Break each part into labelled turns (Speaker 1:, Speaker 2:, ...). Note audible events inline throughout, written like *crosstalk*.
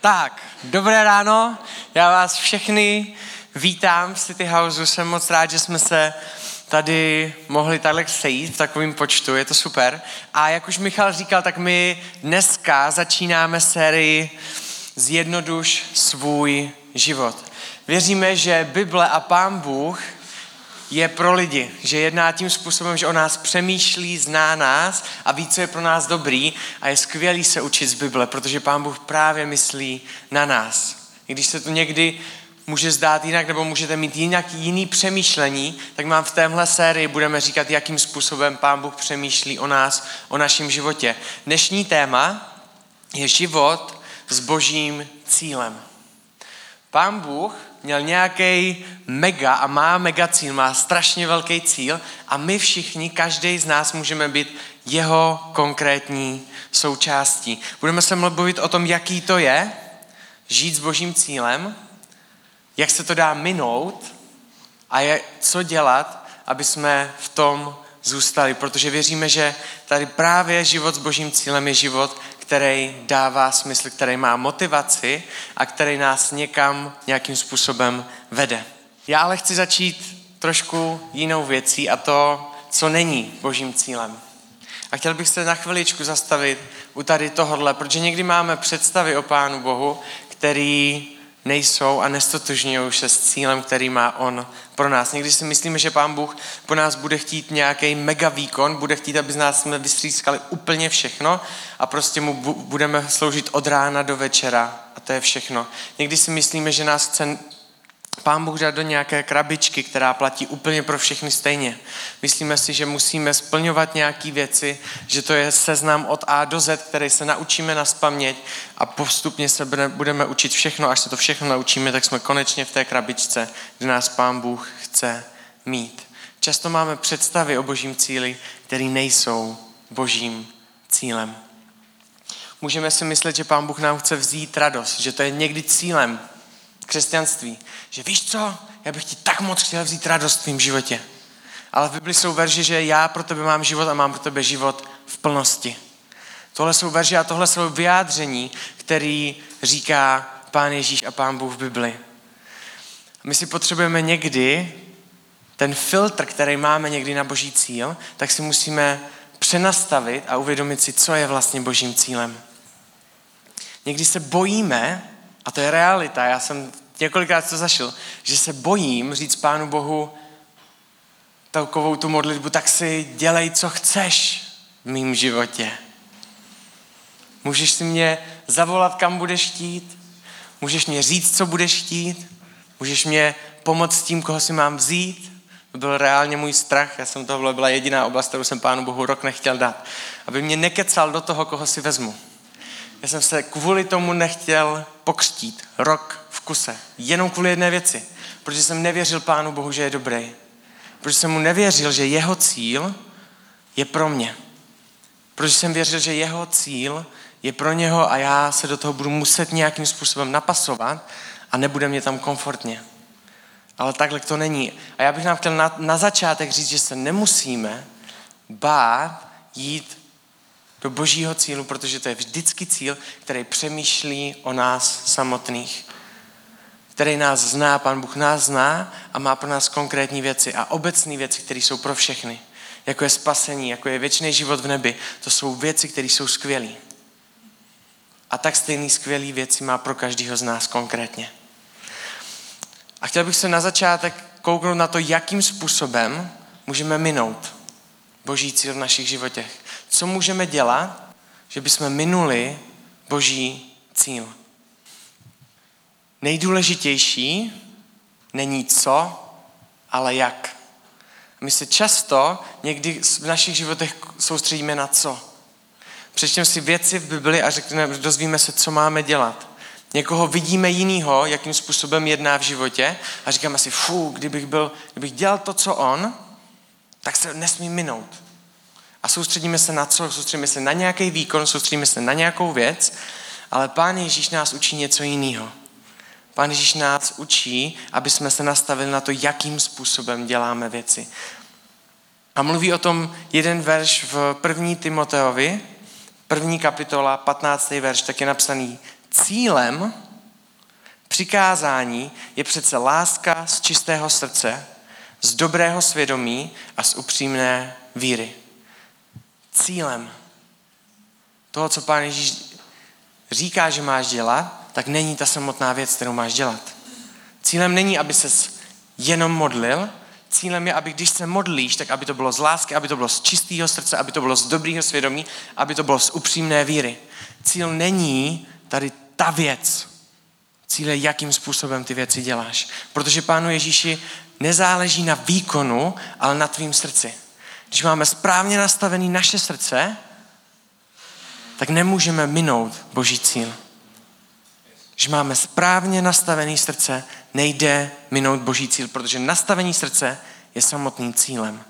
Speaker 1: Tak, dobré ráno, já vás všechny vítám v City Houseu, jsem moc rád, že jsme se tady mohli takhle sejít v takovém počtu, je to super. A jak už Michal říkal, tak my dneska začínáme sérii Zjednoduš svůj život. Věříme, že Bible a Pán Bůh je pro lidi, že jedná tím způsobem, že o nás přemýšlí, zná nás a ví, co je pro nás dobrý a je skvělý se učit z Bible, protože Pán Bůh právě myslí na nás. I když se to někdy může zdát jinak, nebo můžete mít jinak, jiný přemýšlení, tak mám v téhle sérii budeme říkat, jakým způsobem Pán Bůh přemýšlí o nás, o našem životě. Dnešní téma je život s božím cílem. Pán Bůh měl nějaký mega a má mega cíl, má strašně velký cíl a my všichni, každý z nás můžeme být jeho konkrétní součástí. Budeme se mluvit o tom, jaký to je žít s božím cílem, jak se to dá minout a je, co dělat, aby jsme v tom zůstali, protože věříme, že tady právě život s božím cílem je život, který dává smysl, který má motivaci a který nás někam nějakým způsobem vede. Já ale chci začít trošku jinou věcí a to, co není božím cílem. A chtěl bych se na chviličku zastavit u tady tohohle, protože někdy máme představy o Pánu Bohu, který nejsou a nestotožňují se s cílem, který má On pro nás. Někdy si myslíme, že Pán Bůh po nás bude chtít nějaký mega výkon, bude chtít, aby z nás jsme vystřískali úplně všechno a prostě mu budeme sloužit od rána do večera a to je všechno. Někdy si myslíme, že nás chce Pán Bůh dá do nějaké krabičky, která platí úplně pro všechny stejně. Myslíme si, že musíme splňovat nějaké věci, že to je seznam od A do Z, který se naučíme na spaměť a postupně se budeme učit všechno, až se to všechno naučíme, tak jsme konečně v té krabičce, kde nás Pán Bůh chce mít. Často máme představy o božím cíli, které nejsou božím cílem. Můžeme si myslet, že Pán Bůh nám chce vzít radost, že to je někdy cílem křesťanství, že víš co, já bych ti tak moc chtěl vzít radost v tvém životě. Ale v Bibli jsou verže, že já pro tebe mám život a mám pro tebe život v plnosti. Tohle jsou verže a tohle jsou vyjádření, který říká Pán Ježíš a Pán Bůh v Bibli. My si potřebujeme někdy ten filtr, který máme někdy na boží cíl, tak si musíme přenastavit a uvědomit si, co je vlastně božím cílem. Někdy se bojíme, a to je realita, já jsem několikrát to zašel, že se bojím říct Pánu Bohu takovou tu modlitbu, tak si dělej, co chceš v mém životě. Můžeš si mě zavolat, kam budeš chtít, můžeš mě říct, co budeš chtít, můžeš mě pomoct tím, koho si mám vzít. To byl reálně můj strach, já jsem tohle byla jediná oblast, kterou jsem Pánu Bohu rok nechtěl dát. Aby mě nekecal do toho, koho si vezmu. Já jsem se kvůli tomu nechtěl pokřtít rok v kuse. Jenom kvůli jedné věci. Protože jsem nevěřil Pánu Bohu, že je dobrý. Protože jsem mu nevěřil, že jeho cíl je pro mě. Protože jsem věřil, že jeho cíl je pro něho a já se do toho budu muset nějakým způsobem napasovat a nebude mě tam komfortně. Ale takhle to není. A já bych nám chtěl na, na začátek říct, že se nemusíme bát jít do božího cílu, protože to je vždycky cíl, který přemýšlí o nás samotných. Který nás zná, Pán Bůh nás zná a má pro nás konkrétní věci a obecné věci, které jsou pro všechny. Jako je spasení, jako je věčný život v nebi. To jsou věci, které jsou skvělé. A tak stejný skvělý věci má pro každého z nás konkrétně. A chtěl bych se na začátek kouknout na to, jakým způsobem můžeme minout boží cíl v našich životech. Co můžeme dělat, že bychom minuli boží cíl? Nejdůležitější není co, ale jak. My se často někdy v našich životech soustředíme na co. Přečtěme si věci v Bibli a řekneme, dozvíme se, co máme dělat. Někoho vidíme jinýho, jakým způsobem jedná v životě a říkáme si, fú, kdybych, byl, kdybych dělal to, co on, tak se nesmím minout. A soustředíme se na co? Soustředíme se na nějaký výkon, soustředíme se na nějakou věc, ale Pán Ježíš nás učí něco jiného. Pán Ježíš nás učí, aby jsme se nastavili na to, jakým způsobem děláme věci. A mluví o tom jeden verš v první Timoteovi, první kapitola, 15. verš, tak je napsaný cílem přikázání je přece láska z čistého srdce, z dobrého svědomí a z upřímné víry. Cílem toho, co Pán Ježíš říká, že máš dělat, tak není ta samotná věc, kterou máš dělat. Cílem není, aby ses jenom modlil, cílem je, aby když se modlíš, tak aby to bylo z lásky, aby to bylo z čistého srdce, aby to bylo z dobrého svědomí, aby to bylo z upřímné víry. Cíl není tady ta věc. Cíl je, jakým způsobem ty věci děláš. Protože Pánu Ježíši nezáleží na výkonu, ale na tvým srdci. Když máme správně nastavený naše srdce, tak nemůžeme minout Boží cíl. Když máme správně nastavený srdce, nejde minout Boží cíl, protože nastavení srdce je samotným cílem.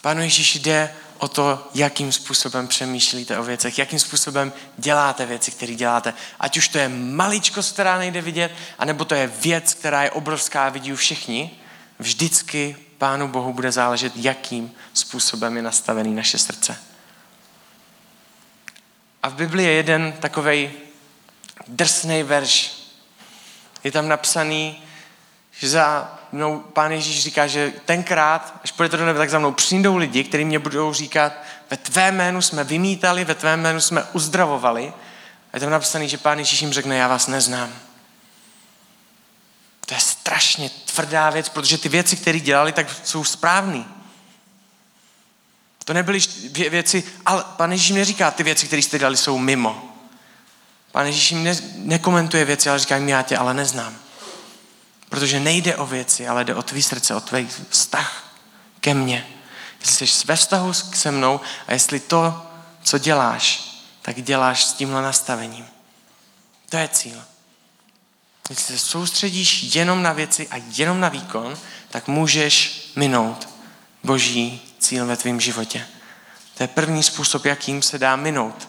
Speaker 1: Pánu Ježíši jde o to, jakým způsobem přemýšlíte o věcech, jakým způsobem děláte věci, které děláte. Ať už to je maličkost, která nejde vidět, anebo to je věc, která je obrovská a vidí všichni, vždycky Pánu Bohu bude záležet, jakým způsobem je nastavený naše srdce. A v Biblii je jeden takový drsný verš. Je tam napsaný, že za mnou pán Ježíš říká, že tenkrát, až půjdete do nebe, tak za mnou přijdou lidi, kteří mě budou říkat, ve tvé jménu jsme vymítali, ve tvé jménu jsme uzdravovali. A je tam napsaný, že pán Ježíš jim řekne, já vás neznám. To je strašně tvrdá věc, protože ty věci, které dělali, tak jsou správné. To nebyly věci, ale pan Ježíš mi neříká, ty věci, které jste dělali, jsou mimo. Pan Ježíš jim ne, nekomentuje věci, ale říká jim, já tě ale neznám. Protože nejde o věci, ale jde o tvý srdce, o tvý vztah ke mně. Jestli jsi ve vztahu se mnou a jestli to, co děláš, tak děláš s tímhle nastavením. To je cíl. Jestli se soustředíš jenom na věci a jenom na výkon, tak můžeš minout boží cíl ve tvém životě. To je první způsob, jakým se dá minout.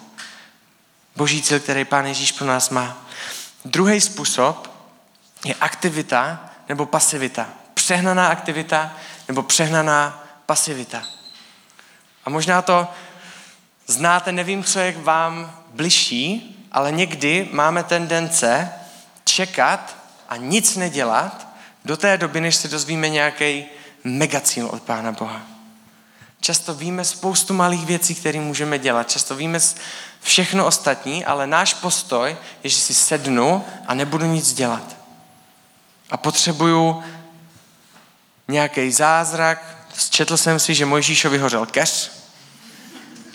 Speaker 1: Boží cíl, který Pán Ježíš pro nás má. Druhý způsob je aktivita nebo pasivita. Přehnaná aktivita nebo přehnaná pasivita. A možná to znáte, nevím, co je vám bližší, ale někdy máme tendence čekat a nic nedělat do té doby, než se dozvíme nějaký megacíl od Pána Boha. Často víme spoustu malých věcí, které můžeme dělat. Často víme všechno ostatní, ale náš postoj je, že si sednu a nebudu nic dělat. A potřebuju nějaký zázrak. Četl jsem si, že Mojžíšovi hořel keř,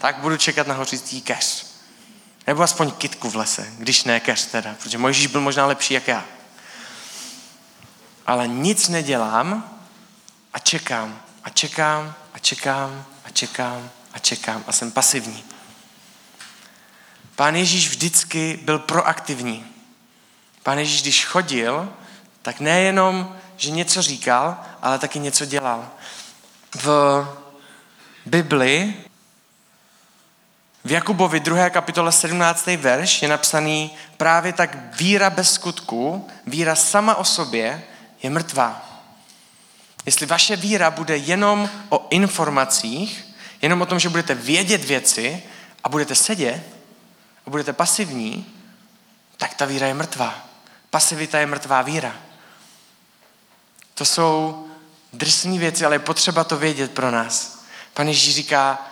Speaker 1: tak budu čekat na hořící keř. Nebo aspoň kitku v lese, když ne keř teda, protože Mojžíš byl možná lepší jak já. Ale nic nedělám a čekám a čekám a čekám a čekám a čekám a jsem pasivní. Pán Ježíš vždycky byl proaktivní. Pán Ježíš, když chodil, tak nejenom, že něco říkal, ale taky něco dělal. V Bibli v Jakubovi 2. kapitole 17. verš je napsaný právě tak víra bez skutku, víra sama o sobě je mrtvá. Jestli vaše víra bude jenom o informacích, jenom o tom, že budete vědět věci a budete sedět a budete pasivní, tak ta víra je mrtvá. Pasivita je mrtvá víra. To jsou drsné věci, ale je potřeba to vědět pro nás. Pan Ježíš říká,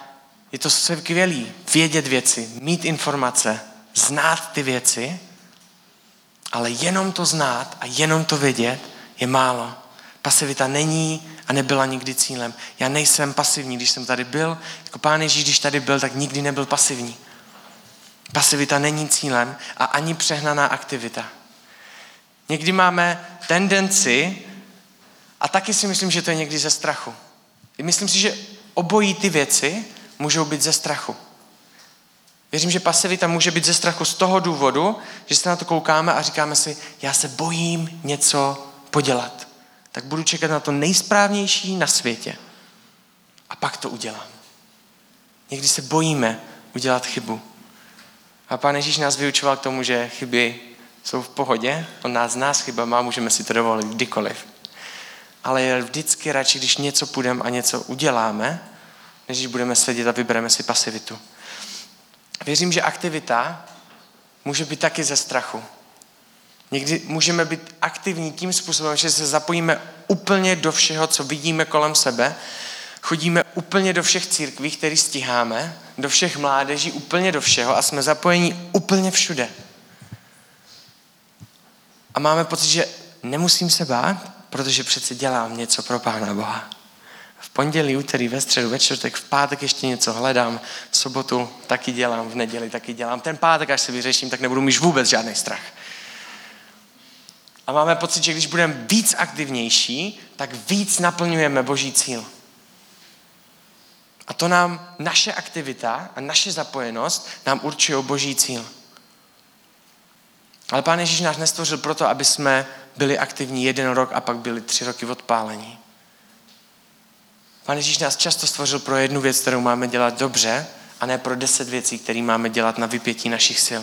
Speaker 1: je to skvělý vědět věci, mít informace, znát ty věci, ale jenom to znát a jenom to vědět je málo. Pasivita není a nebyla nikdy cílem. Já nejsem pasivní, když jsem tady byl, jako pán Ježíš, když tady byl, tak nikdy nebyl pasivní. Pasivita není cílem a ani přehnaná aktivita. Někdy máme tendenci, a taky si myslím, že to je někdy ze strachu. Myslím si, že obojí ty věci můžou být ze strachu. Věřím, že pasivita může být ze strachu z toho důvodu, že se na to koukáme a říkáme si, já se bojím něco podělat. Tak budu čekat na to nejsprávnější na světě. A pak to udělám. Někdy se bojíme udělat chybu. A pán Ježíš nás vyučoval k tomu, že chyby jsou v pohodě, on nás zná s chybama, můžeme si to dovolit kdykoliv. Ale je vždycky radši, když něco půjdeme a něco uděláme, než když budeme sedět a vybereme si pasivitu. Věřím, že aktivita může být taky ze strachu. Někdy můžeme být aktivní tím způsobem, že se zapojíme úplně do všeho, co vidíme kolem sebe, chodíme úplně do všech církví, které stíháme, do všech mládeží, úplně do všeho a jsme zapojeni úplně všude. A máme pocit, že nemusím se bát, protože přece dělám něco pro Pána Boha. Pondělí, úterý, ve středu, ve čtvrtek, v pátek ještě něco hledám, v sobotu taky dělám, v neděli taky dělám. Ten pátek, až se vyřeším, tak nebudu mít vůbec žádný strach. A máme pocit, že když budeme víc aktivnější, tak víc naplňujeme Boží cíl. A to nám naše aktivita a naše zapojenost nám určují Boží cíl. Ale Pán Ježíš nás nestvořil proto, aby jsme byli aktivní jeden rok a pak byli tři roky odpálení. Pán Ježíš nás často stvořil pro jednu věc, kterou máme dělat dobře, a ne pro deset věcí, které máme dělat na vypětí našich sil.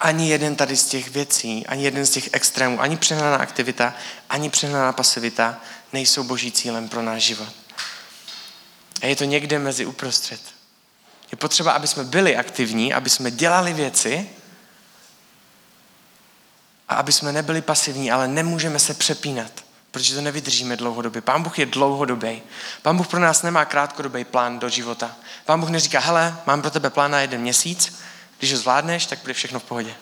Speaker 1: Ani jeden tady z těch věcí, ani jeden z těch extrémů, ani přehnaná aktivita, ani přehnaná pasivita nejsou boží cílem pro náš život. A je to někde mezi uprostřed. Je potřeba, aby jsme byli aktivní, aby jsme dělali věci a aby jsme nebyli pasivní, ale nemůžeme se přepínat, protože to nevydržíme dlouhodobě. Pán Bůh je dlouhodobý. Pán Bůh pro nás nemá krátkodobý plán do života. Pán Bůh neříká, hele, mám pro tebe plán na jeden měsíc, když ho zvládneš, tak bude všechno v pohodě.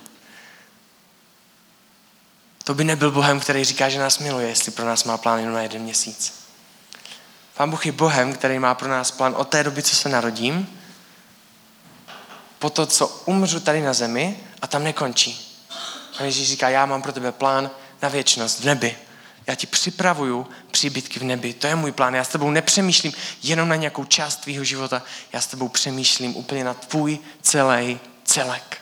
Speaker 1: To by nebyl Bohem, který říká, že nás miluje, jestli pro nás má plán jenom na jeden měsíc. Pán Bůh je Bohem, který má pro nás plán od té doby, co se narodím, po to, co umřu tady na zemi a tam nekončí. A Ježíš říká, já mám pro tebe plán na věčnost v nebi. Já ti připravuju příbytky v nebi. To je můj plán. Já s tebou nepřemýšlím jenom na nějakou část tvýho života. Já s tebou přemýšlím úplně na tvůj celý celek.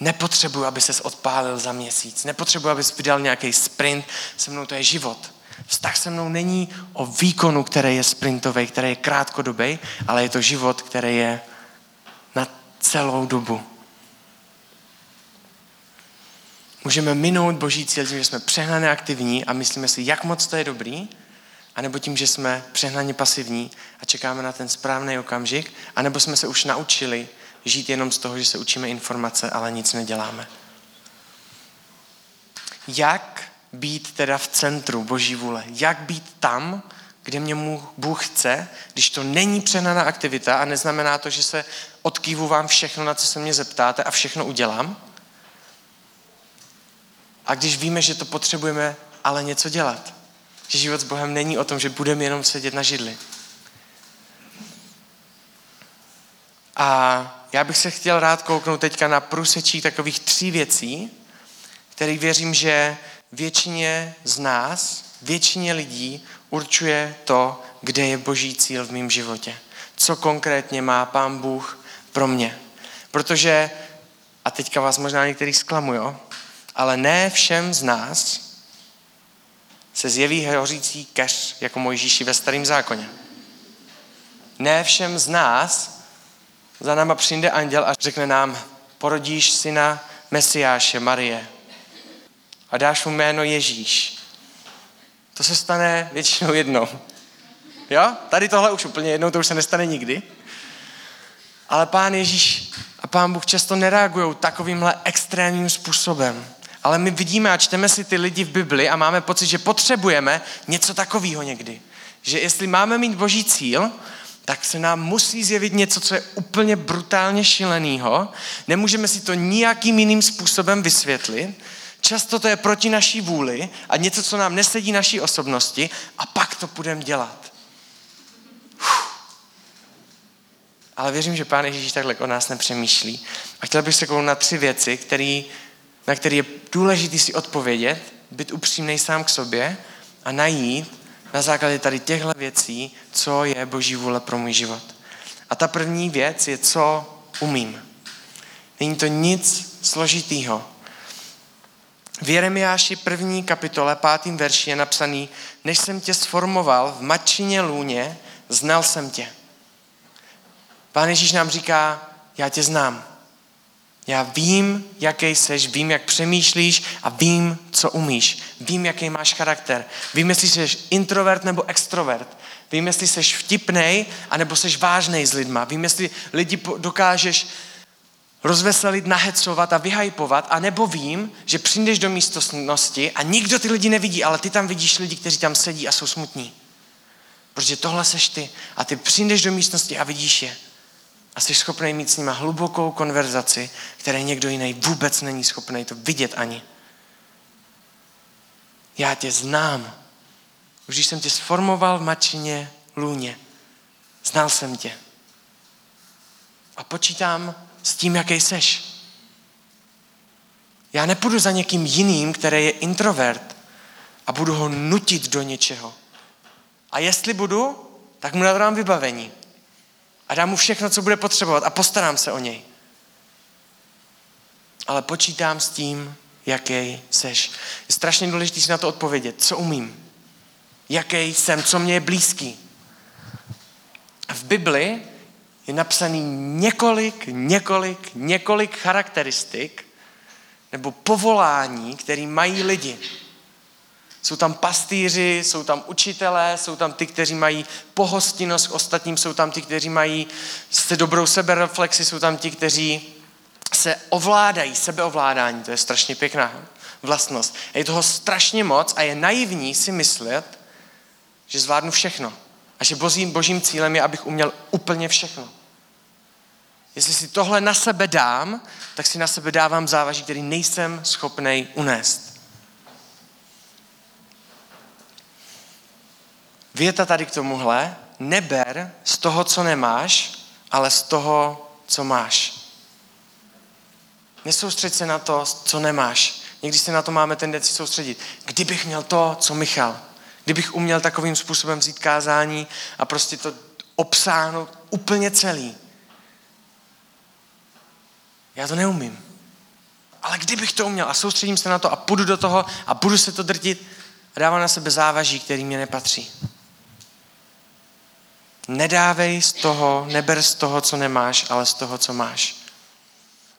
Speaker 1: Nepotřebuji, aby ses odpálil za měsíc. Nepotřebuji, abys vydal nějaký sprint. Se mnou to je život. Vztah se mnou není o výkonu, který je sprintový, který je krátkodobý, ale je to život, který je na celou dobu. Můžeme minout boží cíl tím, že jsme přehnaně aktivní a myslíme si, jak moc to je dobrý, anebo tím, že jsme přehnaně pasivní a čekáme na ten správný okamžik, anebo jsme se už naučili žít jenom z toho, že se učíme informace, ale nic neděláme. Jak být teda v centru Boží vůle? Jak být tam, kde mě Bůh chce, když to není přehnaná aktivita a neznamená to, že se odkývu vám všechno, na co se mě zeptáte a všechno udělám? A když víme, že to potřebujeme ale něco dělat. Že život s Bohem není o tom, že budeme jenom sedět na židli. A já bych se chtěl rád kouknout teďka na průsečí takových tří věcí, který věřím, že většině z nás, většině lidí určuje to, kde je boží cíl v mém životě. Co konkrétně má pán Bůh pro mě. Protože, a teďka vás možná některý zklamu, jo? Ale ne všem z nás se zjeví hořící keř jako Mojžíši ve starém zákoně. Ne všem z nás za náma přijde anděl a řekne nám, porodíš syna Mesiáše, Marie a dáš mu jméno Ježíš. To se stane většinou jednou. Jo? Tady tohle už úplně jednou, to už se nestane nikdy. Ale pán Ježíš a pán Bůh často nereagují takovýmhle extrémním způsobem. Ale my vidíme a čteme si ty lidi v Bibli a máme pocit, že potřebujeme něco takového někdy. Že jestli máme mít boží cíl, tak se nám musí zjevit něco, co je úplně brutálně šilenýho. Nemůžeme si to nijakým jiným způsobem vysvětlit. Často to je proti naší vůli a něco, co nám nesedí naší osobnosti a pak to budeme dělat. Uf. Ale věřím, že Pán Ježíš takhle o nás nepřemýšlí. A chtěl bych se kouknout na tři věci, který, na které je důležité si odpovědět, být upřímný sám k sobě a najít na základě tady těchto věcí, co je Boží vůle pro můj život. A ta první věc je, co umím. Není to nic složitýho. V Jeremiáši první kapitole, pátým verši je napsaný, než jsem tě sformoval v matčině lůně, znal jsem tě. Pán Ježíš nám říká, já tě znám. Já vím, jaký seš, vím, jak přemýšlíš a vím, co umíš. Vím, jaký máš charakter. Vím, jestli jsi introvert nebo extrovert. Vím, jestli jsi vtipnej, anebo jsi vážnej s lidma. Vím, jestli lidi dokážeš rozveselit, nahecovat a vyhypovat, a nebo vím, že přijdeš do místnosti a nikdo ty lidi nevidí, ale ty tam vidíš lidi, kteří tam sedí a jsou smutní. Protože tohle seš ty a ty přijdeš do místnosti a vidíš je. A jsi schopný mít s nimi hlubokou konverzaci, které někdo jiný vůbec není schopný to vidět ani. Já tě znám. Už když jsem tě sformoval v mačině lůně, znal jsem tě. A počítám s tím, jaký seš. Já nepůjdu za někým jiným, který je introvert a budu ho nutit do něčeho. A jestli budu, tak mu nadám vybavení. A dám mu všechno, co bude potřebovat a postarám se o něj. Ale počítám s tím, jaký seš. Je strašně důležité si na to odpovědět. Co umím? Jaký jsem? Co mě je blízký? V Bibli je napsaný několik, několik, několik charakteristik nebo povolání, které mají lidi. Jsou tam pastýři, jsou tam učitelé, jsou tam ty, kteří mají pohostinnost k ostatním, jsou tam ty, kteří mají se dobrou sebereflexi, jsou tam ti, kteří se ovládají, sebeovládání, to je strašně pěkná vlastnost. A je toho strašně moc a je naivní si myslet, že zvládnu všechno. A že božím, božím cílem je, abych uměl úplně všechno. Jestli si tohle na sebe dám, tak si na sebe dávám závaží, který nejsem schopný unést. Věta tady k tomuhle, neber z toho, co nemáš, ale z toho, co máš. Nesoustřeď se na to, co nemáš. Někdy se na to máme tendenci soustředit. Kdybych měl to, co Michal, kdybych uměl takovým způsobem vzít kázání a prostě to obsáhnout úplně celý. Já to neumím. Ale kdybych to uměl a soustředím se na to a půjdu do toho a budu se to drtit dávám na sebe závaží, který mě nepatří. Nedávej z toho, neber z toho, co nemáš, ale z toho, co máš.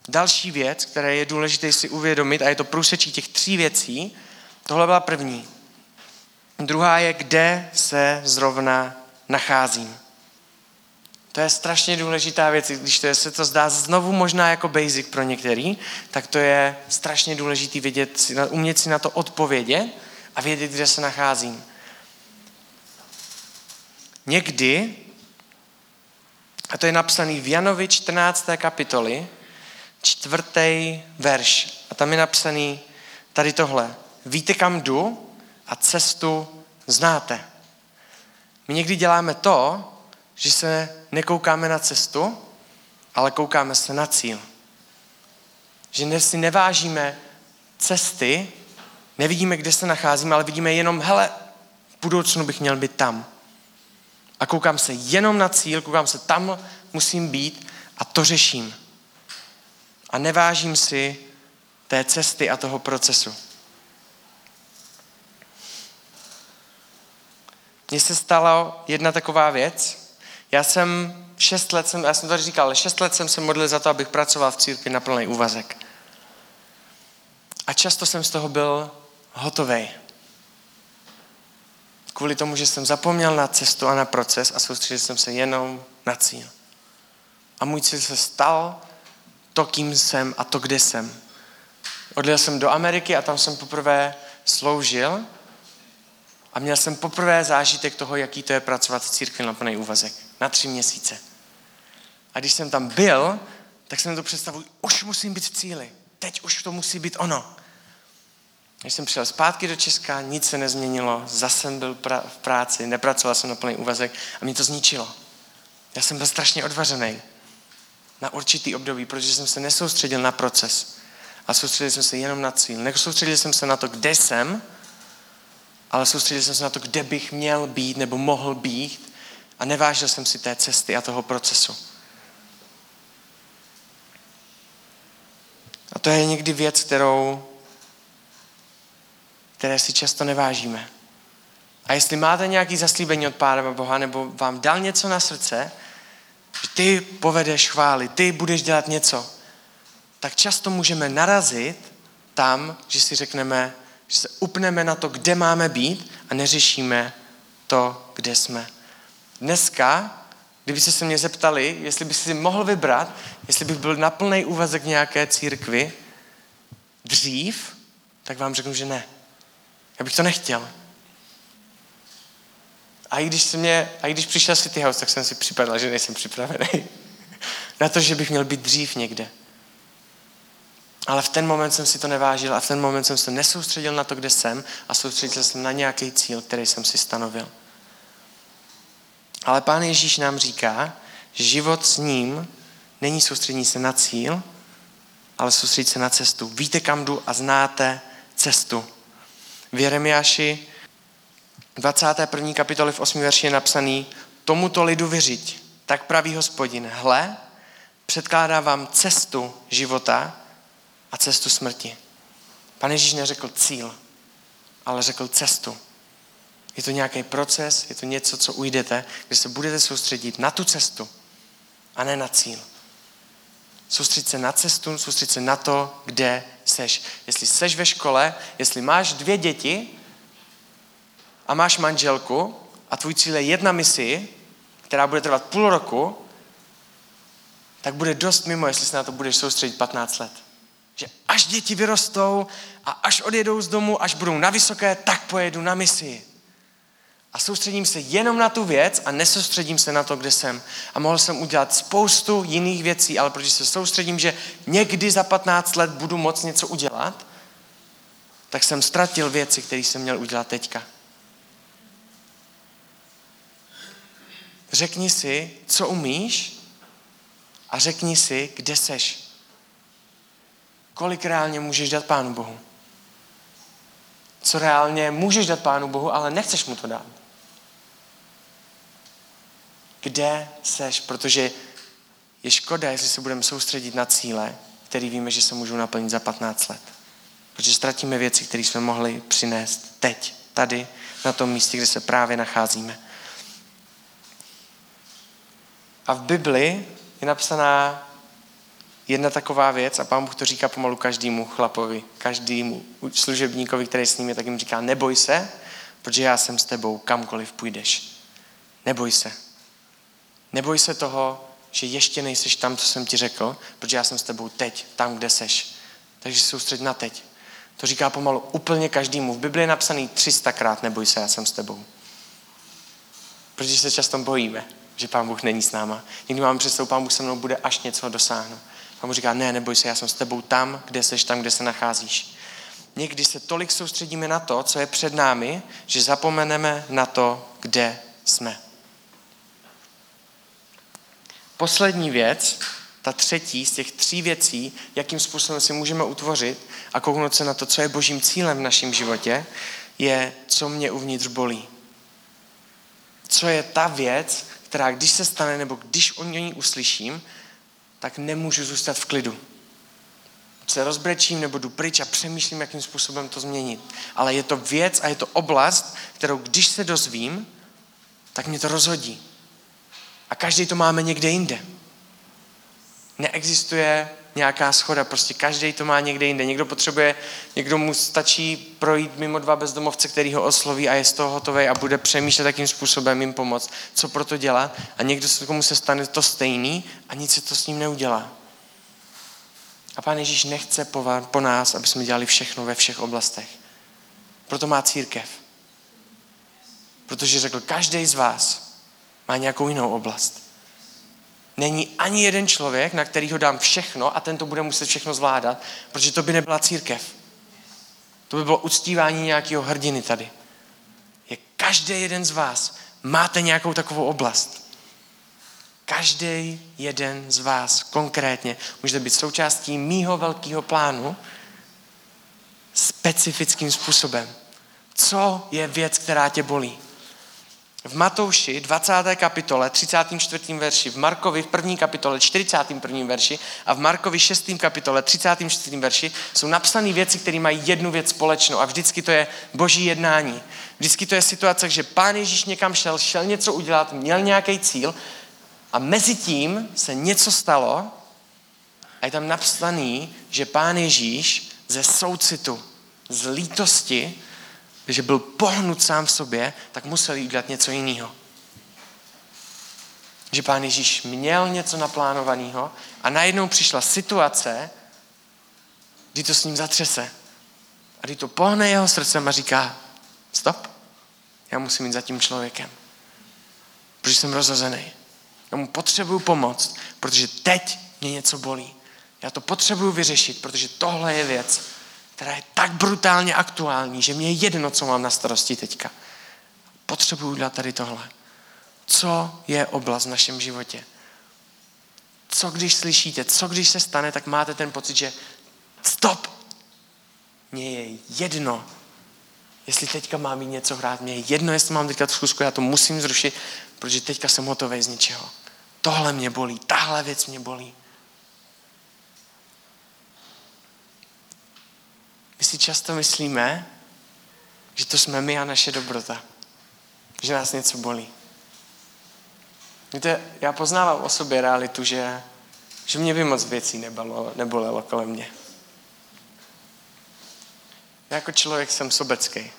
Speaker 1: Další věc, která je důležité si uvědomit, a je to průsečí těch tří věcí, tohle byla první. Druhá je, kde se zrovna nacházím. To je strašně důležitá věc, když to se to zdá znovu možná jako basic pro některý, tak to je strašně důležitý vědět, umět si na to odpovědět a vědět, kde se nacházím. Někdy, a to je napsaný v Janovi 14. kapitoli, čtvrtý verš. A tam je napsaný tady tohle. Víte, kam jdu a cestu znáte. My někdy děláme to, že se nekoukáme na cestu, ale koukáme se na cíl. Že si nevážíme cesty, nevidíme, kde se nacházíme, ale vidíme jenom, hele, v budoucnu bych měl být tam. A koukám se jenom na cíl, koukám se tam, musím být a to řeším a nevážím si té cesty a toho procesu. Mně se stala jedna taková věc. Já jsem šest let, jsem, já jsem to říkal, ale šest let jsem se modlil za to, abych pracoval v církvi na plný úvazek. A často jsem z toho byl hotový. Kvůli tomu, že jsem zapomněl na cestu a na proces a soustředil jsem se jenom na cíl. A můj cíl se stal to, kým jsem a to, kde jsem. Odjel jsem do Ameriky a tam jsem poprvé sloužil a měl jsem poprvé zážitek toho, jaký to je pracovat v církvi na plný úvazek. Na tři měsíce. A když jsem tam byl, tak jsem to představuji, už musím být v cíli. Teď už to musí být ono. Když jsem přijel zpátky do Česka, nic se nezměnilo, zase jsem byl pra- v práci, nepracoval jsem na plný úvazek a mě to zničilo. Já jsem byl strašně odvařený na určitý období, protože jsem se nesoustředil na proces, a soustředil jsem se jenom na cíl. Nesoustředil jsem se na to, kde jsem, ale soustředil jsem se na to, kde bych měl být nebo mohl být a nevážil jsem si té cesty a toho procesu. A to je někdy věc, kterou, které si často nevážíme. A jestli máte nějaké zaslíbení od Pána Boha, nebo vám dal něco na srdce, že ty povedeš chvály, ty budeš dělat něco, tak často můžeme narazit tam, že si řekneme, že se upneme na to, kde máme být a neřešíme to, kde jsme. Dneska, kdyby se mě zeptali, jestli by si mohl vybrat, jestli bych byl na plný úvazek nějaké církvy dřív, tak vám řeknu, že ne. Já bych to nechtěl. A i když, se mě, a i když přišel City House, tak jsem si připadal, že nejsem připravený *laughs* na to, že bych měl být dřív někde. Ale v ten moment jsem si to nevážil a v ten moment jsem se nesoustředil na to, kde jsem a soustředil jsem na nějaký cíl, který jsem si stanovil. Ale Pán Ježíš nám říká, že život s ním není soustřední se na cíl, ale soustředit se na cestu. Víte, kam jdu a znáte cestu. V Jeremiáši 21. kapitoli v 8. verši je napsaný Tomuto lidu vyřiť, tak praví hospodin. Hle, předkládá vám cestu života a cestu smrti. Pane Ježíš neřekl cíl, ale řekl cestu. Je to nějaký proces, je to něco, co ujdete, kde se budete soustředit na tu cestu a ne na cíl. Soustředit se na cestu, soustředit se na to, kde seš. Jestli seš ve škole, jestli máš dvě děti a máš manželku a tvůj cíl je jedna misi, která bude trvat půl roku, tak bude dost mimo, jestli se na to budeš soustředit 15 let. Že až děti vyrostou a až odjedou z domu, až budou na vysoké, tak pojedu na misi. A soustředím se jenom na tu věc a nesoustředím se na to, kde jsem. A mohl jsem udělat spoustu jiných věcí, ale protože se soustředím, že někdy za 15 let budu moct něco udělat, tak jsem ztratil věci, které jsem měl udělat teďka. Řekni si, co umíš a řekni si, kde seš. Kolik reálně můžeš dát Pánu Bohu? Co reálně můžeš dát Pánu Bohu, ale nechceš mu to dát. Kde seš? Protože je škoda, jestli se budeme soustředit na cíle, které víme, že se můžou naplnit za 15 let. Protože ztratíme věci, které jsme mohli přinést teď, tady, na tom místě, kde se právě nacházíme. A v Bibli je napsaná jedna taková věc a pán Bůh to říká pomalu každému chlapovi, každému služebníkovi, který s ním je, tak jim říká, neboj se, protože já jsem s tebou, kamkoliv půjdeš. Neboj se. Neboj se toho, že ještě nejseš tam, co jsem ti řekl, protože já jsem s tebou teď, tam, kde seš. Takže soustředь na teď. To říká pomalu úplně každému. V Biblii je napsaný 300krát neboj se, já jsem s tebou. Protože se často bojíme, že Pán Bůh není s náma. Někdy máme představu, Pán Bůh se mnou bude, až něco dosáhnout. Pán Bůh říká, ne, neboj se, já jsem s tebou tam, kde seš, tam, kde se nacházíš. Někdy se tolik soustředíme na to, co je před námi, že zapomeneme na to, kde jsme. Poslední věc, ta třetí z těch tří věcí, jakým způsobem si můžeme utvořit a kouknout se na to, co je božím cílem v našem životě, je, co mě uvnitř bolí. Co je ta věc, která když se stane, nebo když o ní uslyším, tak nemůžu zůstat v klidu. Se rozbrečím nebo jdu pryč a přemýšlím, jakým způsobem to změnit. Ale je to věc a je to oblast, kterou když se dozvím, tak mě to rozhodí. A každý to máme někde jinde. Neexistuje nějaká schoda, prostě každý to má někde jinde. Někdo potřebuje, někdo mu stačí projít mimo dva bezdomovce, který ho osloví a je z toho hotový a bude přemýšlet, jakým způsobem jim pomoct, co pro to dělat. A někdo, komu se stane to stejný a nic se to s ním neudělá. A Pán Ježíš nechce po, po nás, aby jsme dělali všechno ve všech oblastech. Proto má církev. Protože řekl, každý z vás má nějakou jinou oblast. Není ani jeden člověk, na kterýho dám všechno a ten to bude muset všechno zvládat, protože to by nebyla církev. To by bylo uctívání nějakého hrdiny tady. Je každý jeden z vás máte nějakou takovou oblast. Každý jeden z vás konkrétně může být součástí mýho velkého plánu specifickým způsobem. Co je věc, která tě bolí? V Matouši 20. kapitole 34. verši, v Markovi v 1. kapitole 41. verši a v Markovi 6. kapitole 34. verši jsou napsané věci, které mají jednu věc společnou a vždycky to je boží jednání. Vždycky to je situace, že pán Ježíš někam šel, šel něco udělat, měl nějaký cíl a mezi tím se něco stalo a je tam napsaný, že pán Ježíš ze soucitu, z lítosti že byl pohnut sám v sobě, tak musel udělat něco jiného. že pán Ježíš měl něco naplánovaného a najednou přišla situace, kdy to s ním zatřese. A kdy to pohne jeho srdcem a říká, stop, já musím jít za tím člověkem. Protože jsem rozhozený. Já mu potřebuju pomoct, protože teď mě něco bolí. Já to potřebuju vyřešit, protože tohle je věc, která je tak brutálně aktuální, že mě je jedno, co mám na starosti teďka. Potřebuju dělat tady tohle. Co je oblast v našem životě? Co když slyšíte, co když se stane, tak máte ten pocit, že stop, mně je jedno, jestli teďka mám mít něco hrát, mně je jedno, jestli mám teďka schůzku, já to musím zrušit, protože teďka jsem hotový z ničeho. Tohle mě bolí, tahle věc mě bolí. Si často myslíme, že to jsme my a naše dobrota. Že nás něco bolí. Víte, já poznávám o sobě realitu, že, že mě by moc věcí nebolelo, nebolelo kolem mě. Já jako člověk jsem sobecký.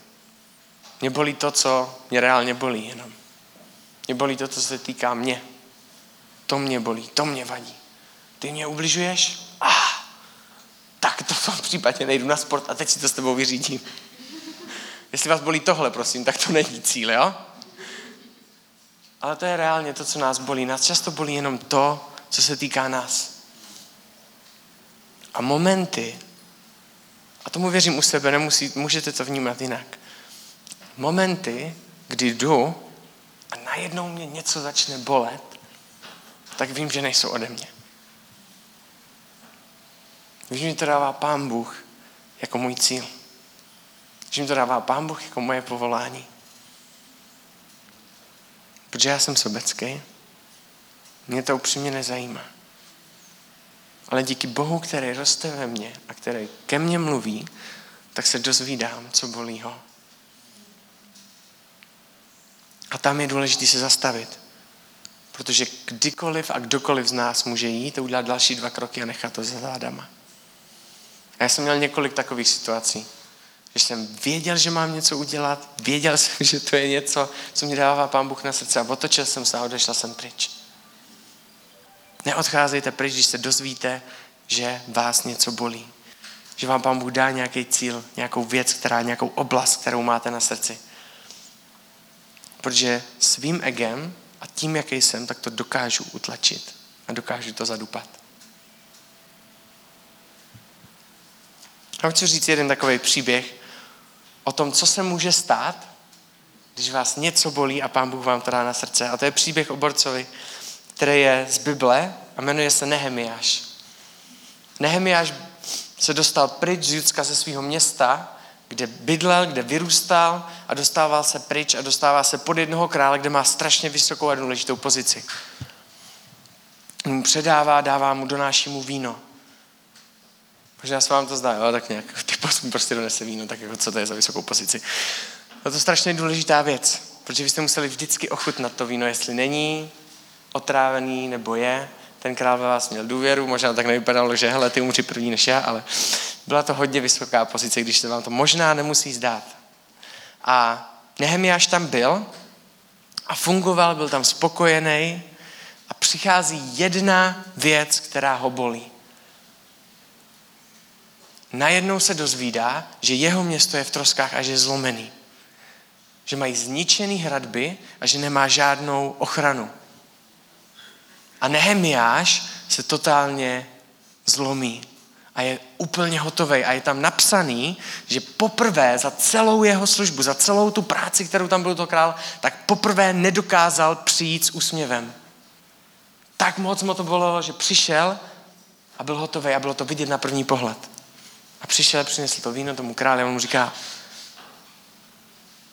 Speaker 1: Mě bolí to, co mě reálně bolí jenom. Mě bolí to, co se týká mě. To mě bolí, to mě vadí. Ty mě ubližuješ? Ah, to v tom případě nejdu na sport a teď si to s tebou vyřídím. Jestli vás bolí tohle, prosím, tak to není cíl, jo? Ale to je reálně to, co nás bolí. Nás často bolí jenom to, co se týká nás. A momenty, a tomu věřím u sebe, nemusí, můžete to vnímat jinak. Momenty, kdy jdu a najednou mě něco začne bolet, tak vím, že nejsou ode mě. Vím, že mi to dává Pán Bůh jako můj cíl. Že mi to dává Pán Bůh jako moje povolání. Protože já jsem sobecký. Mě to upřímně nezajímá. Ale díky Bohu, který roste ve mně a který ke mně mluví, tak se dozvídám, co bolí ho. A tam je důležité se zastavit. Protože kdykoliv a kdokoliv z nás může jít a udělat další dva kroky a nechat to za zádama. A já jsem měl několik takových situací. Že jsem věděl, že mám něco udělat, věděl jsem, *laughs* že to je něco, co mi dává Pán Bůh na srdce a otočil jsem se a odešla jsem pryč. Neodcházejte pryč, když se dozvíte, že vás něco bolí. Že vám Pán Bůh dá nějaký cíl, nějakou věc, která, nějakou oblast, kterou máte na srdci. Protože svým egem a tím, jaký jsem, tak to dokážu utlačit a dokážu to zadupat. Já chci říct jeden takový příběh o tom, co se může stát, když vás něco bolí a Pán Bůh vám to dá na srdce. A to je příběh o borcovi, který je z Bible a jmenuje se Nehemiáš. Nehemiáš se dostal pryč z Judska ze svého města, kde bydlel, kde vyrůstal a dostával se pryč a dostává se pod jednoho krále, kde má strašně vysokou a důležitou pozici. Mu předává, dává mu, donáší mu víno. Možná se vám to zdá, jo, tak nějak, ty mi prostě donese víno, tak jako co to je za vysokou pozici. Je to strašně důležitá věc, protože vy jste museli vždycky ochutnat to víno, jestli není otrávený nebo je. Ten král ve vás měl důvěru, možná tak nevypadalo, že hele, ty umři první než já, ale byla to hodně vysoká pozice, když se vám to možná nemusí zdát. A Nehemiáš tam byl a fungoval, byl tam spokojený a přichází jedna věc, která ho bolí. Najednou se dozvídá, že jeho město je v troskách a že je zlomený. Že mají zničený hradby a že nemá žádnou ochranu. A Nehemiáš se totálně zlomí a je úplně hotový. A je tam napsaný, že poprvé za celou jeho službu, za celou tu práci, kterou tam byl to král, tak poprvé nedokázal přijít s úsměvem. Tak moc mu to bylo, že přišel a byl hotový a bylo to vidět na první pohled. A přišel, přinesl to víno tomu králi a on mu říká,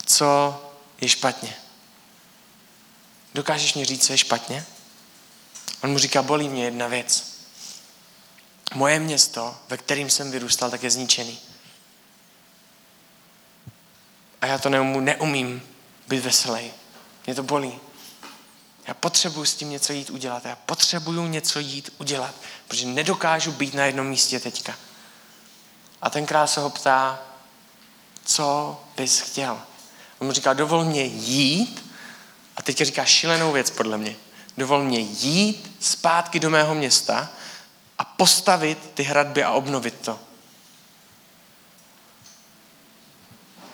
Speaker 1: co je špatně. Dokážeš mi říct, co je špatně? On mu říká, bolí mě jedna věc. Moje město, ve kterým jsem vyrůstal, tak je zničený. A já to neumím, neumím být veselý. Mě to bolí. Já potřebuji s tím něco jít udělat. Já potřebuju něco jít udělat, protože nedokážu být na jednom místě teďka. A ten král se ho ptá, co bys chtěl. On mu říká, dovol mě jít. A teď říká šílenou věc podle mě. dovol mě jít zpátky do mého města a postavit ty hradby a obnovit to.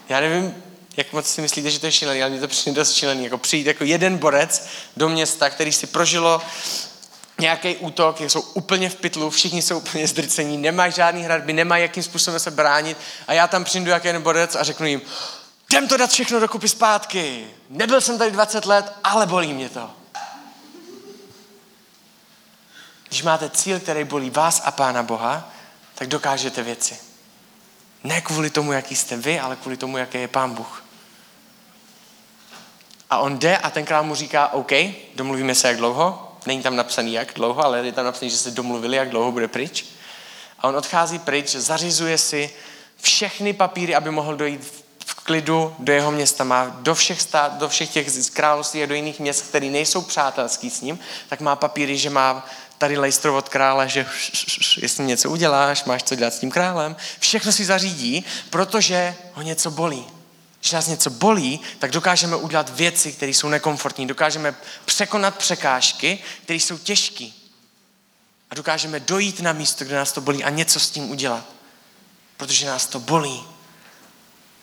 Speaker 1: Já nevím, jak moc si myslíte, že to je šílený, ale mě to přijde dost šílený. Jako přijít jako jeden borec do města, který si prožilo nějaký útok, jsou úplně v pytlu, všichni jsou úplně zdrcení, nemají žádný hradby, nemají jakým způsobem se bránit a já tam přijdu jak jeden borec a řeknu jim, jdem to dát všechno dokupy zpátky. Nebyl jsem tady 20 let, ale bolí mě to. Když máte cíl, který bolí vás a Pána Boha, tak dokážete věci. Ne kvůli tomu, jaký jste vy, ale kvůli tomu, jaký je Pán Bůh. A on jde a ten král mu říká, OK, domluvíme se jak dlouho. Není tam napsaný jak dlouho, ale je tam napsaný, že se domluvili, jak dlouho bude pryč. A on odchází pryč, zařizuje si všechny papíry, aby mohl dojít v klidu do jeho města. Má do všech, stát, do všech těch království a do jiných měst, které nejsou přátelský s ním, tak má papíry, že má tady lejstro od krále, že jestli něco uděláš, máš co dělat s tím králem. Všechno si zařídí, protože ho něco bolí. Když nás něco bolí, tak dokážeme udělat věci, které jsou nekomfortní. Dokážeme překonat překážky, které jsou těžké. A dokážeme dojít na místo, kde nás to bolí a něco s tím udělat. Protože nás to bolí.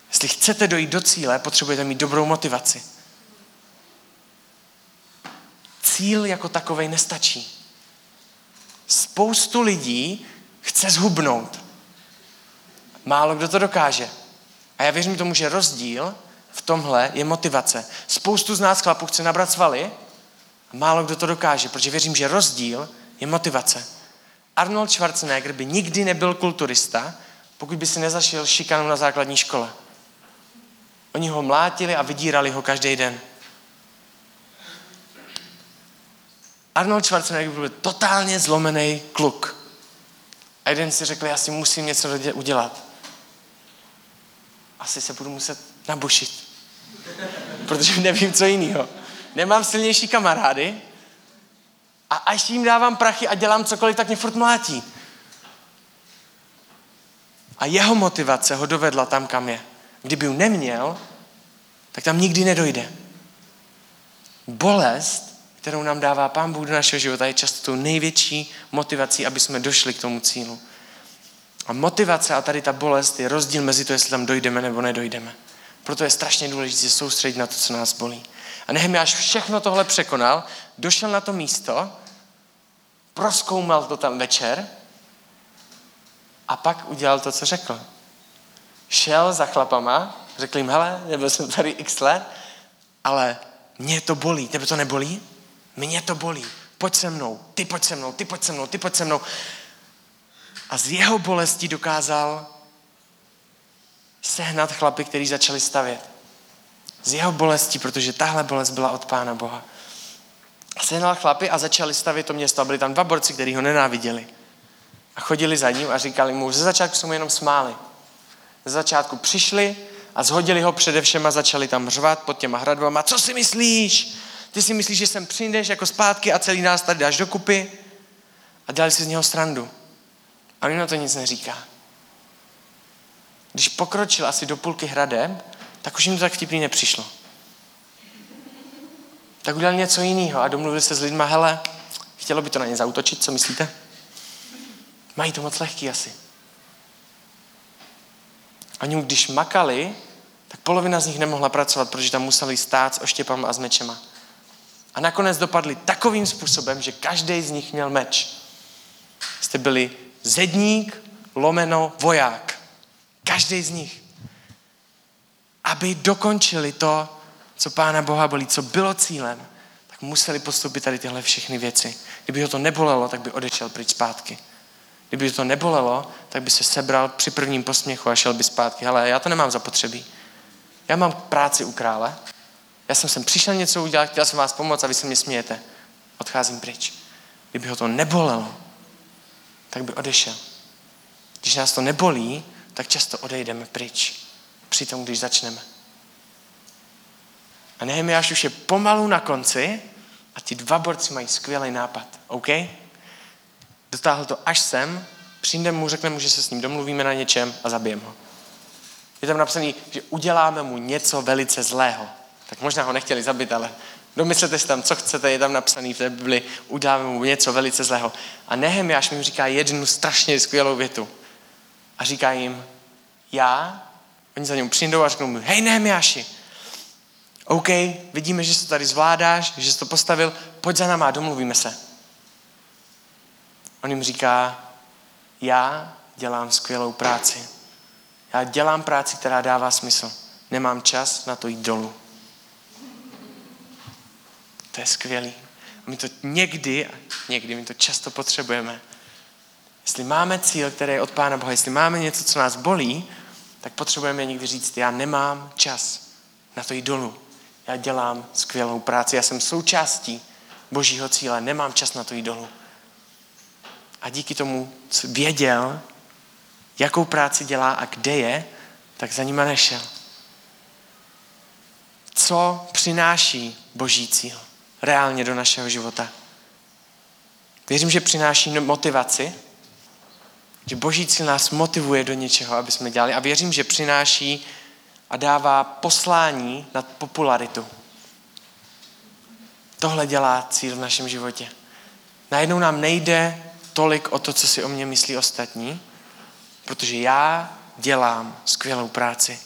Speaker 1: Jestli chcete dojít do cíle, potřebujete mít dobrou motivaci. Cíl jako takovej nestačí. Spoustu lidí chce zhubnout. Málo kdo to dokáže. A já věřím tomu, že rozdíl v tomhle je motivace. Spoustu z nás chlapů chce nabrat svaly a málo kdo to dokáže, protože věřím, že rozdíl je motivace. Arnold Schwarzenegger by nikdy nebyl kulturista, pokud by si nezašel šikanu na základní škole. Oni ho mlátili a vydírali ho každý den. Arnold Schwarzenegger byl totálně zlomený kluk. A jeden si řekl, já si musím něco udělat. Asi se budu muset nabušit. Protože nevím, co jiného. Nemám silnější kamarády a až jim dávám prachy a dělám cokoliv, tak mě furt mlátí. A jeho motivace ho dovedla tam, kam je. Kdyby ju neměl, tak tam nikdy nedojde. Bolest kterou nám dává Pán Bůh do našeho života, je často tou největší motivací, aby jsme došli k tomu cílu. A motivace a tady ta bolest je rozdíl mezi to, jestli tam dojdeme nebo nedojdeme. Proto je strašně důležité se soustředit na to, co nás bolí. A Nehemiáš všechno tohle překonal, došel na to místo, proskoumal to tam večer a pak udělal to, co řekl. Šel za chlapama, řekl jim, hele, nebyl jsem tady x let, ale mě to bolí, tebe to nebolí? Mě to bolí. Pojď se mnou, ty pojď se mnou, ty pojď se mnou, ty pojď se mnou. A z jeho bolesti dokázal sehnat chlapy, kteří začali stavět. Z jeho bolesti, protože tahle bolest byla od Pána Boha. Sehnal chlapy a začali stavět to město. A byli tam dva borci, kteří ho nenáviděli. A chodili za ním a říkali mu, ze začátku jsme jenom smáli. Ze začátku přišli a zhodili ho především a začali tam řvat pod těma hradbama. Co si myslíš? Ty si myslíš, že sem přijdeš jako zpátky a celý nás tady dáš dokupy a dělali si z něho srandu. A on na to nic neříká. Když pokročil asi do půlky hradem, tak už jim to tak vtipný nepřišlo. Tak udělal něco jiného a domluvil se s lidma, hele, chtělo by to na ně zautočit, co myslíte? Mají to moc lehký asi. Oni, když makali, tak polovina z nich nemohla pracovat, protože tam museli stát s oštěpama a s mečema. A nakonec dopadli takovým způsobem, že každý z nich měl meč. Jste byli zedník, lomeno, voják. Každý z nich. Aby dokončili to, co Pána Boha bolí, co bylo cílem, tak museli postupit tady tyhle všechny věci. Kdyby ho to nebolelo, tak by odešel pryč zpátky. Kdyby to nebolelo, tak by se sebral při prvním posměchu a šel by zpátky. Ale já to nemám zapotřebí. Já mám práci u krále, já jsem sem přišel něco udělat, chtěl jsem vás pomoct a vy se mě smějete. Odcházím pryč. Kdyby ho to nebolelo, tak by odešel. Když nás to nebolí, tak často odejdeme pryč. Při tom, když začneme. A Nehemiáš už je pomalu na konci a ti dva borci mají skvělý nápad. OK? Dotáhl to až sem, přijde mu, řekne mu, že se s ním domluvíme na něčem a zabijeme ho. Je tam napsaný, že uděláme mu něco velice zlého tak možná ho nechtěli zabít, ale Domyslete si tam, co chcete, je tam napsaný v té Bibli, udáme mu něco velice zlého. A Nehemiáš mi říká jednu strašně skvělou větu. A říká jim, já, oni za něm přijdou a řeknou mu, hej Nehemiáši, OK, vidíme, že to tady zvládáš, že jsi to postavil, pojď za náma, domluvíme se. On jim říká, já dělám skvělou práci. Já dělám práci, která dává smysl. Nemám čas na to jít dolů. To je skvělý. My to někdy, někdy my to často potřebujeme. Jestli máme cíl, který je od Pána Boha, jestli máme něco, co nás bolí, tak potřebujeme někdy říct, já nemám čas na to jít dolů. Já dělám skvělou práci, já jsem součástí božího cíle, nemám čas na to jít dolů. A díky tomu, co věděl, jakou práci dělá a kde je, tak za nima nešel. Co přináší boží cíl reálně do našeho života? Věřím, že přináší motivaci, že boží cíl nás motivuje do něčeho, aby jsme dělali. A věřím, že přináší a dává poslání nad popularitu. Tohle dělá cíl v našem životě. Najednou nám nejde tolik o to, co si o mě myslí ostatní, protože já dělám skvělou práci.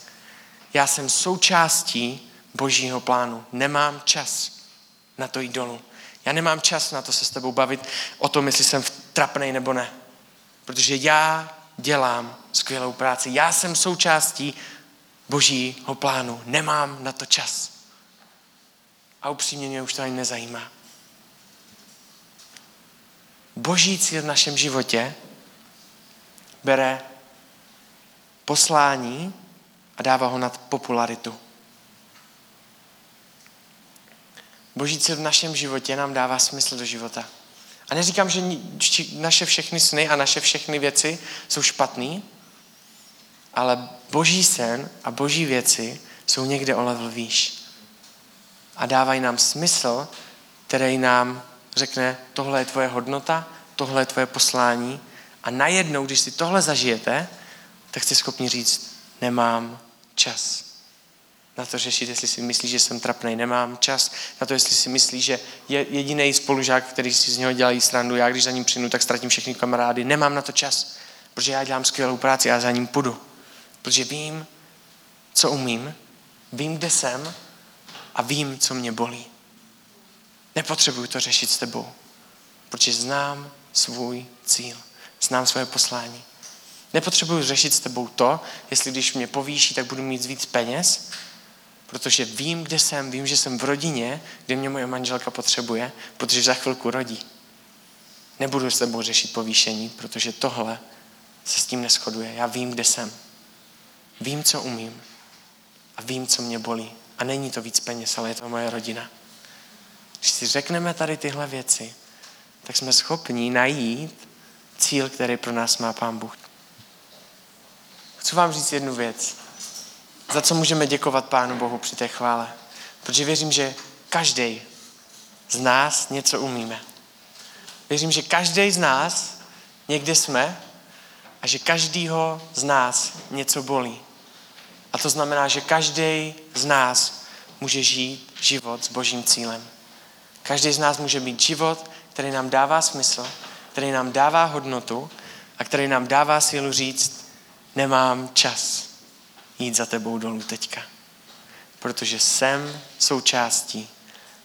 Speaker 1: Já jsem součástí božího plánu. Nemám čas na to jít dolů. Já nemám čas na to se s tebou bavit o tom, jestli jsem trapnej nebo ne. Protože já dělám skvělou práci. Já jsem součástí božího plánu. Nemám na to čas. A upřímně mě už to ani nezajímá. Boží cíl v našem životě bere poslání a dává ho nad popularitu. Boží cíl v našem životě nám dává smysl do života. A neříkám, že naše všechny sny a naše všechny věci jsou špatný, ale boží sen a boží věci jsou někde o level výš. A dávají nám smysl, který nám řekne, tohle je tvoje hodnota, tohle je tvoje poslání. A najednou, když si tohle zažijete, tak jste schopni říct, nemám čas na to řešit, jestli si myslí, že jsem trapný, nemám čas na to, jestli si myslí, že je jediný spolužák, který si z něho dělají srandu, já když za ním přijdu, tak ztratím všechny kamarády, nemám na to čas, protože já dělám skvělou práci a za ním půjdu. Protože vím, co umím, vím, kde jsem a vím, co mě bolí. Nepotřebuju to řešit s tebou, protože znám svůj cíl, znám svoje poslání. Nepotřebuju řešit s tebou to, jestli když mě povýší, tak budu mít víc peněz, protože vím, kde jsem, vím, že jsem v rodině, kde mě moje manželka potřebuje, protože za chvilku rodí. Nebudu s tebou řešit povýšení, protože tohle se s tím neschoduje. Já vím, kde jsem. Vím, co umím. A vím, co mě bolí. A není to víc peněz, ale je to moje rodina. Když si řekneme tady tyhle věci, tak jsme schopni najít cíl, který pro nás má Pán Bůh. Chci vám říct jednu věc, za co můžeme děkovat Pánu Bohu při té chvále. Protože věřím, že každý z nás něco umíme. Věřím, že každý z nás někde jsme a že každýho z nás něco bolí. A to znamená, že každý z nás může žít život s božím cílem. Každý z nás může mít život, který nám dává smysl, který nám dává hodnotu a který nám dává sílu říct, nemám čas jít za tebou dolů teďka. Protože jsem součástí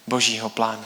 Speaker 1: božího plánu.